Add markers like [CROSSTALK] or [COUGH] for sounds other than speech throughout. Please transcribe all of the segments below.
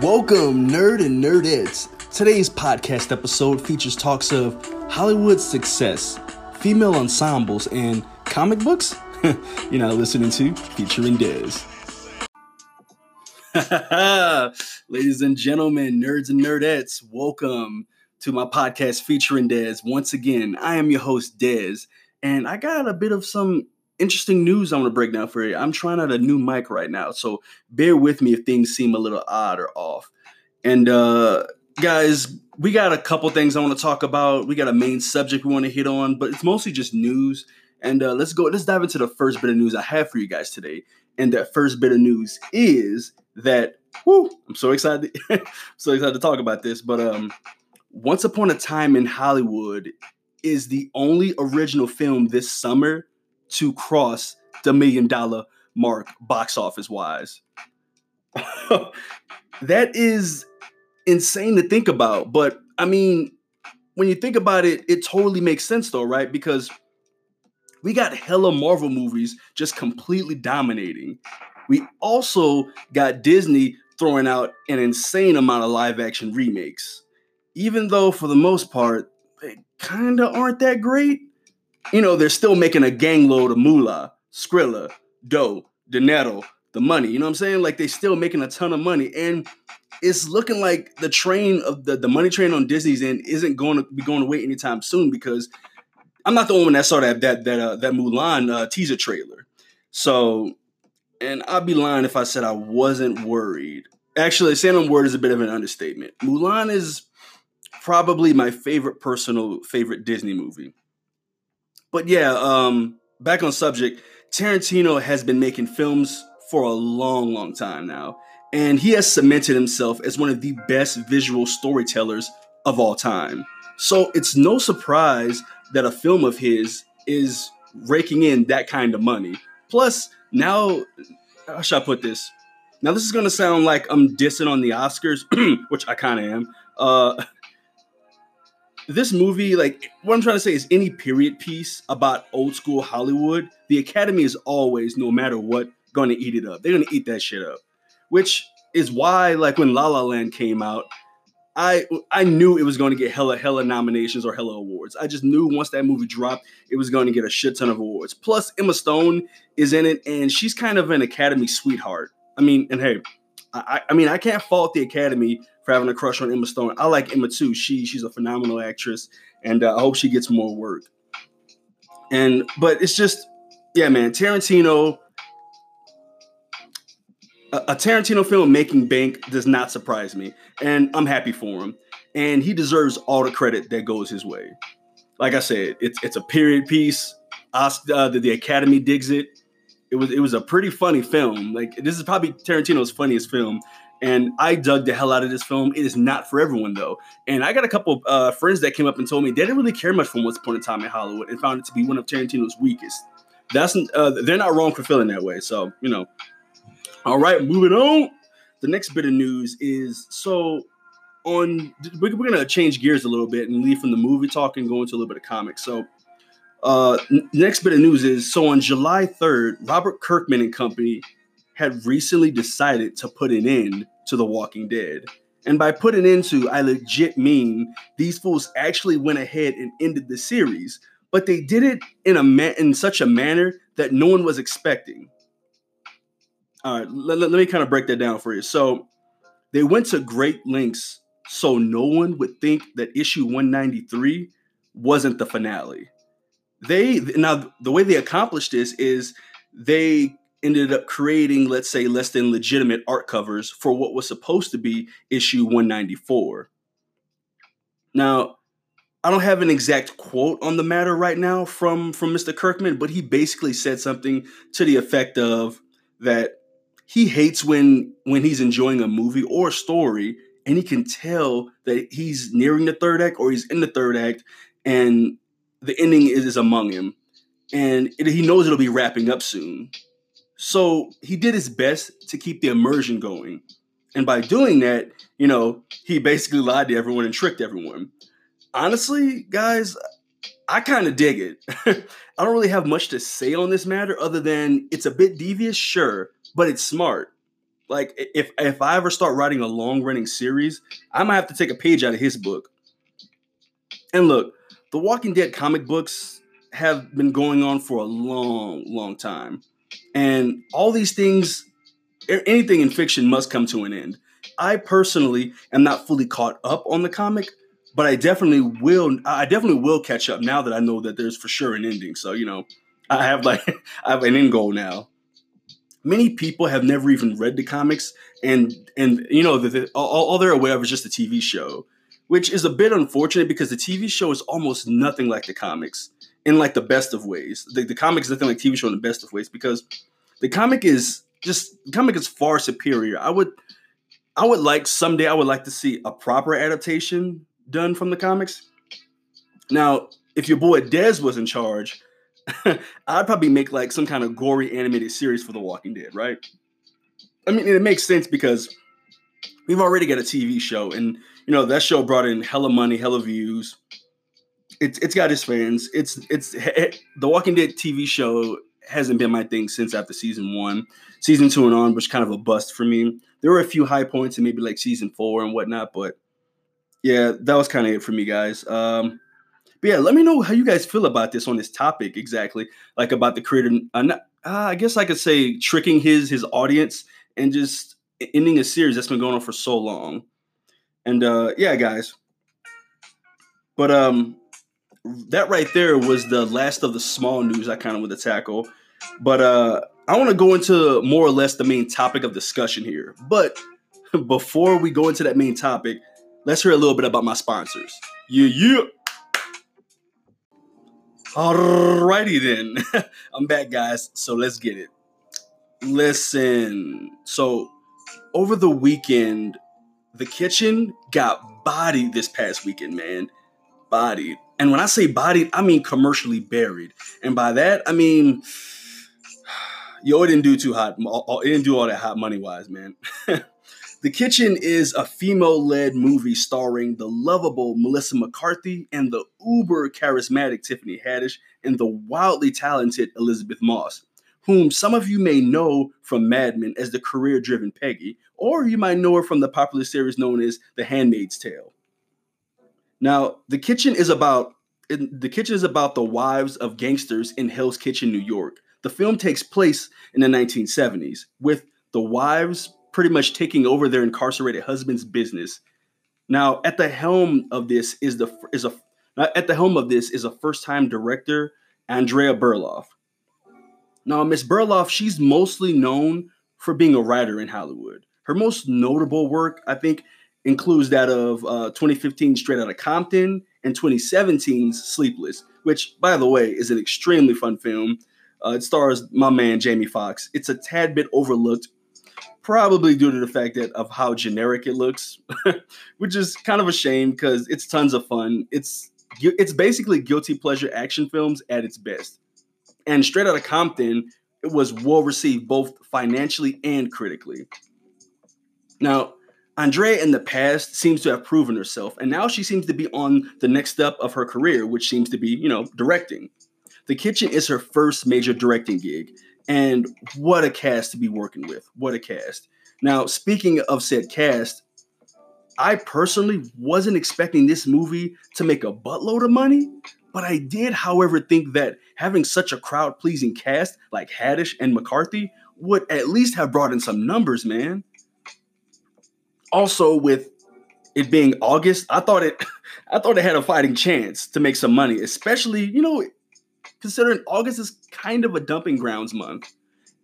Welcome, nerd and nerdettes. Today's podcast episode features talks of Hollywood success, female ensembles, and comic books. [LAUGHS] You're not listening to featuring Dez. [LAUGHS] Ladies and gentlemen, nerds and nerdettes, welcome to my podcast featuring Dez. Once again, I am your host, Dez, and I got a bit of some interesting news I want to break down for you. I'm trying out a new mic right now, so bear with me if things seem a little odd or off. And uh guys, we got a couple things I want to talk about. We got a main subject we want to hit on, but it's mostly just news. And uh, let's go. Let's dive into the first bit of news I have for you guys today. And that first bit of news is that whoo, I'm so excited, [LAUGHS] so excited to talk about this. But um, Once Upon a Time in Hollywood is the only original film this summer to cross the million dollar mark box office wise. [LAUGHS] that is insane to think about. But I mean, when you think about it, it totally makes sense though, right? Because we got hella Marvel movies just completely dominating. We also got Disney throwing out an insane amount of live action remakes. Even though, for the most part, they kind of aren't that great. You know, they're still making a gangload of moolah, Skrilla, dough, dinero, the money. You know what I'm saying? Like they still making a ton of money. And it's looking like the train of the, the money train on Disney's end isn't going to be going away anytime soon because I'm not the only one that saw that that that uh, that Mulan uh, teaser trailer. So, and I'd be lying if I said I wasn't worried. Actually, saying I'm worried is a bit of an understatement. Mulan is probably my favorite personal favorite Disney movie. But yeah, um, back on subject, Tarantino has been making films for a long, long time now, and he has cemented himself as one of the best visual storytellers of all time. So it's no surprise that a film of his is raking in that kind of money. Plus, now, how should I put this? Now, this is going to sound like I'm dissing on the Oscars, [CLEARS THROAT] which I kind of am. Uh, [LAUGHS] this movie, like, what I'm trying to say is any period piece about old school Hollywood, the Academy is always, no matter what, going to eat it up. They're going to eat that shit up, which is why, like, when La La Land came out, I I knew it was going to get hella hella nominations or hella awards. I just knew once that movie dropped, it was going to get a shit ton of awards. Plus, Emma Stone is in it, and she's kind of an Academy sweetheart. I mean, and hey, I, I mean, I can't fault the Academy for having a crush on Emma Stone. I like Emma too. She she's a phenomenal actress, and uh, I hope she gets more work. And but it's just, yeah, man, Tarantino. A, Tarantino film making bank does not surprise me, and I'm happy for him. And he deserves all the credit that goes his way. Like I said, it's it's a period piece. Oscar, uh, the, the Academy digs it. It was it was a pretty funny film. Like this is probably Tarantino's funniest film, and I dug the hell out of this film. It is not for everyone though, and I got a couple uh, friends that came up and told me they didn't really care much for Once Upon a Time in Hollywood and found it to be one of Tarantino's weakest. That's uh, they're not wrong for feeling that way. So you know, all right, moving on. The next bit of news is so on. We're, we're gonna change gears a little bit and leave from the movie talk and go into a little bit of comics. So. Uh, next bit of news is so on July 3rd, Robert Kirkman and company had recently decided to put an end to The Walking Dead. And by putting into, I legit mean these fools actually went ahead and ended the series, but they did it in a ma- in such a manner that no one was expecting. All right, let, let me kind of break that down for you. So they went to great lengths so no one would think that issue 193 wasn't the finale. They now the way they accomplished this is they ended up creating, let's say, less than legitimate art covers for what was supposed to be issue 194. Now, I don't have an exact quote on the matter right now from from Mr. Kirkman, but he basically said something to the effect of that he hates when when he's enjoying a movie or a story and he can tell that he's nearing the third act or he's in the third act and the ending is, is among him and it, he knows it'll be wrapping up soon so he did his best to keep the immersion going and by doing that you know he basically lied to everyone and tricked everyone honestly guys i kind of dig it [LAUGHS] i don't really have much to say on this matter other than it's a bit devious sure but it's smart Like if if I ever start writing a long running series, I might have to take a page out of his book. And look, the Walking Dead comic books have been going on for a long, long time. And all these things, anything in fiction must come to an end. I personally am not fully caught up on the comic, but I definitely will. I definitely will catch up now that I know that there's for sure an ending. So you know, I have like [LAUGHS] I have an end goal now. Many people have never even read the comics, and and you know, the, the, all, all they're aware of is just the TV show, which is a bit unfortunate because the TV show is almost nothing like the comics in like the best of ways. The, the comic is nothing like TV show in the best of ways because the comic is just comic is far superior. I would I would like someday I would like to see a proper adaptation done from the comics. Now, if your boy Dez was in charge, [LAUGHS] I'd probably make like some kind of gory animated series for The Walking Dead, right? I mean, it makes sense because we've already got a TV show, and you know that show brought in hella money, hella views. It's it's got its fans. It's it's The Walking Dead TV show hasn't been my thing since after season one. Season two and on was kind of a bust for me. There were a few high points in maybe like season four and whatnot, but yeah, that was kind of it for me, guys. Um, but yeah, let me know how you guys feel about this on this topic exactly, like about the creator. Uh, uh, I guess I could say tricking his his audience and just ending a series that's been going on for so long. And uh, yeah, guys. But um, that right there was the last of the small news I kind of want to tackle. But uh, I want to go into more or less the main topic of discussion here. But [LAUGHS] before we go into that main topic, let's hear a little bit about my sponsors. Yeah, yeah. Alrighty then. [LAUGHS] I'm back, guys. So let's get it. Listen. So over the weekend, the kitchen got bodied this past weekend, man. Bodied. And when I say bodied, I mean commercially buried. And by that, I mean, [SIGHS] yo, it didn't do too hot. It didn't do all that hot money wise, man. [LAUGHS] The Kitchen is a female led movie starring the lovable Melissa McCarthy and the uber charismatic Tiffany Haddish and the wildly talented Elisabeth Moss, whom some of you may know from Mad Men as the career driven Peggy, or you might know her from the popular series known as The Handmaid's Tale. Now, The Kitchen is about the kitchen is about the wives of gangsters in Hell's Kitchen, New York. The film takes place in the 1970s, with the wives pretty much taking over their incarcerated husband's business. Now, at the helm of this is the is a at the helm of this is a first-time director, Andrea Berloff. Now, Miss Berloff, she's mostly known for being a writer in Hollywood. Her most notable work, I think, includes that of uh, 2015 Straight Outta Compton and 2017's Sleepless, which, by the way, is an extremely fun film. Uh, it stars my man Jamie Foxx. It's a tad bit overlooked probably due to the fact that of how generic it looks, [LAUGHS] which is kind of a shame because it's tons of fun. It's it's basically guilty pleasure action films at its best. And Straight Outta Compton, it was well received both financially and critically. Now, Andrea in the past seems to have proven herself, and now she seems to be on the next step of her career, which seems to be, you know, directing. The Kitchen is her first major directing gig, and what a cast to be working with. What a cast. Now, speaking of said cast, I personally wasn't expecting this movie to make a buttload of money, but I did, however, think that having such a crowd pleasing cast like Haddish and McCarthy would at least have brought in some numbers, man. Also, with it being August, I thought it [LAUGHS] I thought it had a fighting chance to make some money, especially, you know, considering August is kind of a dumping grounds month.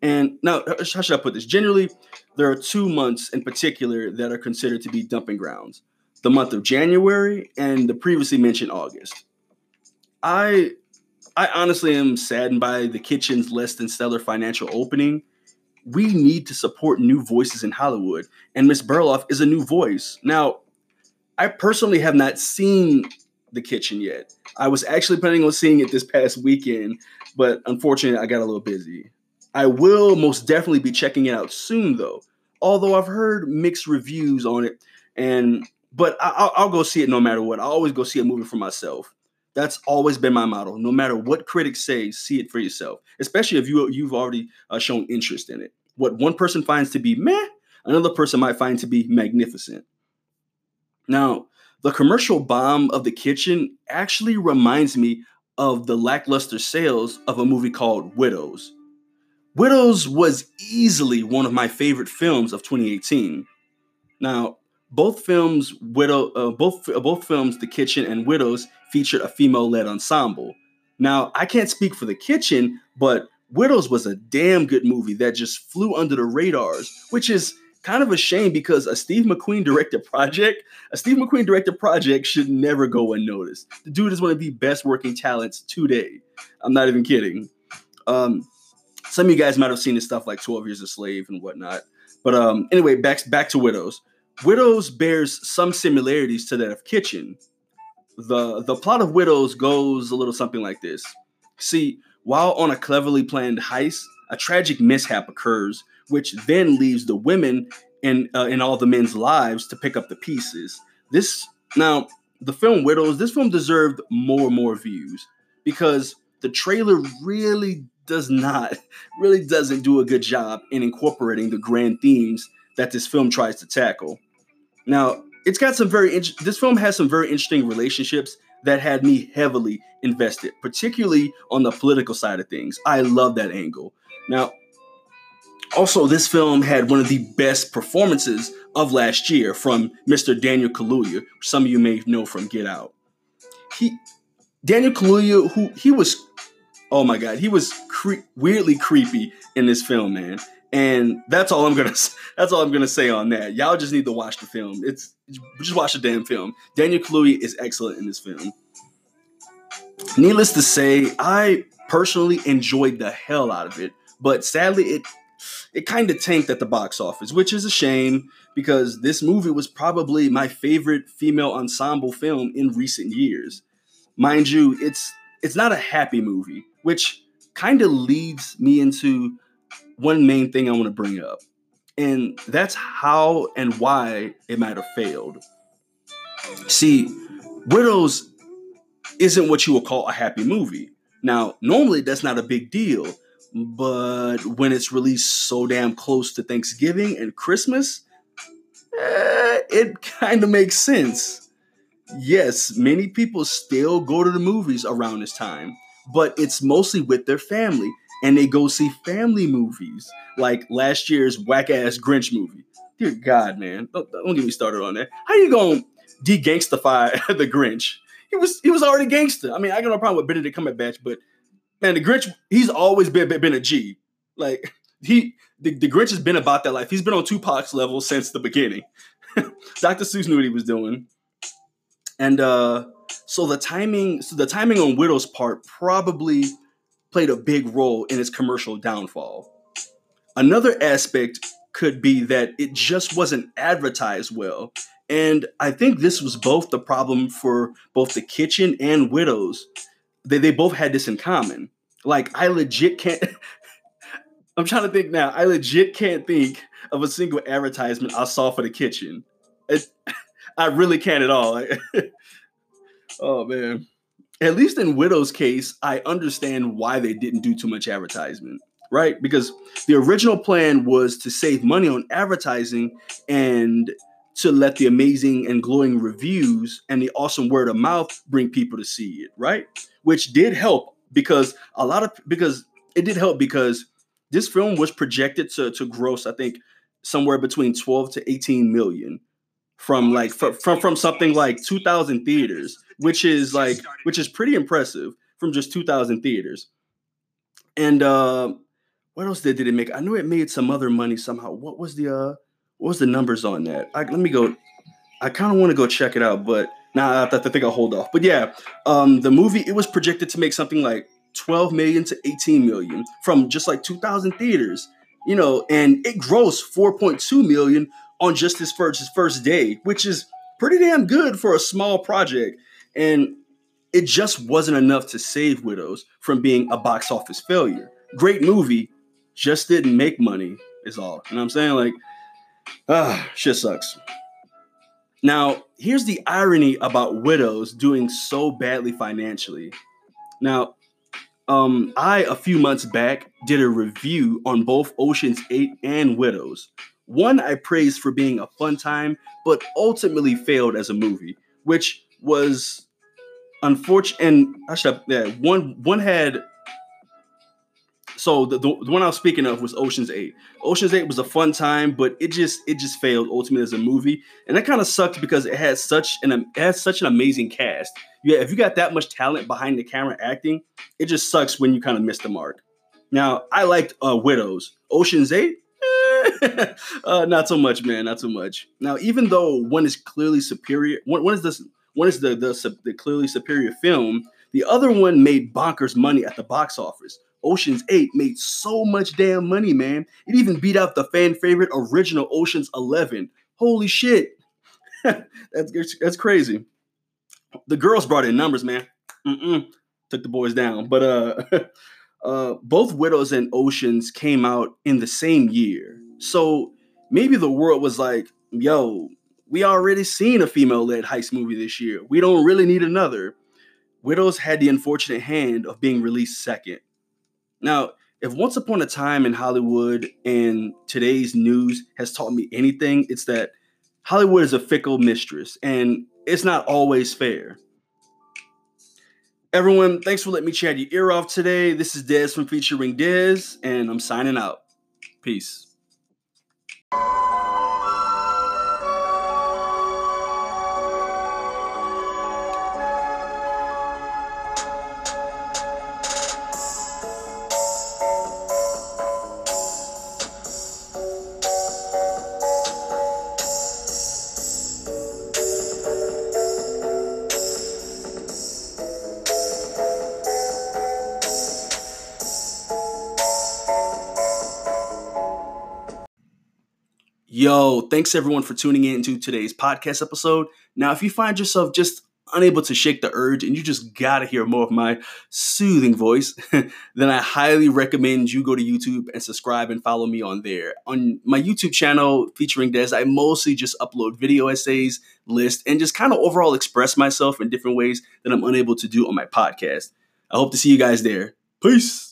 And now, how should I put this? Generally, there are two months in particular that are considered to be dumping grounds the month of January and the previously mentioned August. I I honestly am saddened by the kitchen's less than stellar financial opening. We need to support new voices in Hollywood, and Miss Berloff is a new voice. Now, I personally have not seen the kitchen yet. I was actually planning on seeing it this past weekend, but unfortunately, I got a little busy. I will most definitely be checking it out soon, though. Although I've heard mixed reviews on it, and but I, will go see it no matter what. I always go see a movie for myself. That's always been my motto. No matter what critics say, see it for yourself. Especially if you you've already uh, shown interest in it. What one person finds to be meh, another person might find to be magnificent. Now, the commercial bomb of the kitchen actually reminds me of the lackluster sales of a movie called Widows. Widows was easily one of my favorite films of 2018. Now, both films, Widow, uh, both uh, both films, The Kitchen and Widows, featured a female-led ensemble. Now, I can't speak for The Kitchen, but Widows was a damn good movie that just flew under the radars, which is kind of a shame because a Steve McQueen directed project, a Steve McQueen directed project should never go unnoticed. The dude is one of the best working talents today. I'm not even kidding. Um, some of you guys might have seen his stuff like 12 Years a Slave and whatnot. But um, anyway, back back to Widows. Widows bears some similarities to that of Kitchen. The the plot of Widows goes a little something like this. See, while on a cleverly planned heist, a tragic mishap occurs, which then leaves the women and uh, in all the men's lives to pick up the pieces. This now the film Widows. This film deserved more and more views because the trailer really does not, [LAUGHS] really doesn't do a good job in incorporating the grand themes that this film tries to tackle. Now, it's got some very this film has some very interesting relationships that had me heavily invested, particularly on the political side of things. I love that angle. Now, also, this film had one of the best performances of last year from Mr. Daniel Kaluuya, some of you may know from Get Out. He, Daniel Kaluuya, who he was, oh my God, he was cre- weirdly creepy in this film, man. And that's all I'm gonna. [LAUGHS] That's all I'm gonna say on that. Y'all just need to watch the film. It's just watch the damn film. Daniel Kaluuya is excellent in this film. Needless to say, I personally enjoyed the hell out of it, but sadly, it it kind of tanked at the box office, which is a shame because this movie was probably my favorite female ensemble film in recent years. Mind you, it's it's not a happy movie, which kind of leads me into one main thing I want to bring up. And that's how and why it might have failed. See, Widows isn't what you would call a happy movie. Now, normally that's not a big deal but when it's released so damn close to Thanksgiving and Christmas, eh, it kind of makes sense. Yes, many people still go to the movies around this time, but it's mostly with their family, and they go see family movies like last year's whack ass Grinch movie. Dear God, man, don't, don't get me started on that. How you gonna de-gangstify [LAUGHS] the Grinch? He was he was already gangster. I mean, I got no problem with Benedict Cumberbatch, but man, the Grinch, he's always been been a G. Like he, the, the Grinch has been about that life. He's been on Tupac's level since the beginning. [LAUGHS] Dr. Seuss knew what he was doing, and uh, so the timing, so the timing on Widow's part probably played a big role in its commercial downfall. Another aspect could be that it just wasn't advertised well. And I think this was both the problem for both the kitchen and widows they, they both had this in common. Like I legit can't [LAUGHS] I'm trying to think now. I legit can't think of a single advertisement I saw for the kitchen. It, [LAUGHS] I really can't at all. [LAUGHS] oh man. At least in Widow's case, I understand why they didn't do too much advertisement, right? Because the original plan was to save money on advertising and to let the amazing and glowing reviews and the awesome word of mouth bring people to see it, right? Which did help because a lot of because it did help because this film was projected to to gross, I think, somewhere between 12 to 18 million from like from from something like 2000 theaters, which is like which is pretty impressive from just 2000 theaters. And uh what else did, did it make? I knew it made some other money somehow. What was the uh what was the numbers on that? I, let me go. I kind of want to go check it out, but now nah, I, I think I'll hold off. But yeah, um, the movie it was projected to make something like 12 million to 18 million from just like 2,000 theaters, you know, and it grossed 4.2 million on just his first his first day, which is pretty damn good for a small project. And it just wasn't enough to save Widows from being a box office failure. Great movie, just didn't make money, is all. You know what I'm saying? Like, Ah, shit sucks. Now, here's the irony about widows doing so badly financially. Now, um, I a few months back did a review on both Ocean's 8 and Widows. one I praised for being a fun time, but ultimately failed as a movie, which was unfortunate. And I should yeah, one one had so the, the, the, one I was speaking of was Ocean's Eight. Ocean's Eight was a fun time, but it just it just failed ultimately as a movie, and that kind of sucked because it had such an it had such an amazing cast. Yeah, if you got that much talent behind the camera acting, it just sucks when you kind of miss the mark. Now I liked uh, Widows. Ocean's Eight, [LAUGHS] uh, not so much, man, not so much. Now even though one is clearly superior, one, one is this one is the, the the clearly superior film. The other one made bonkers money at the box office. Ocean's 8 made so much damn money, man. It even beat out the fan favorite original Ocean's 11. Holy shit. [LAUGHS] that's that's crazy. The girls brought in numbers, man. Mm-mm. Took the boys down. But uh [LAUGHS] uh both Widows and Oceans came out in the same year. So maybe the world was like, "Yo, we already seen a female-led heist movie this year. We don't really need another." Widows had the unfortunate hand of being released second. Now, if once upon a time in Hollywood and today's news has taught me anything, it's that Hollywood is a fickle mistress and it's not always fair. Everyone, thanks for letting me chat your ear off today. This is Dez from Featuring Dez, and I'm signing out. Peace. Yo, thanks everyone for tuning in to today's podcast episode. Now, if you find yourself just unable to shake the urge and you just gotta hear more of my soothing voice, [LAUGHS] then I highly recommend you go to YouTube and subscribe and follow me on there. On my YouTube channel featuring Dez, I mostly just upload video essays, list, and just kind of overall express myself in different ways that I'm unable to do on my podcast. I hope to see you guys there. Peace.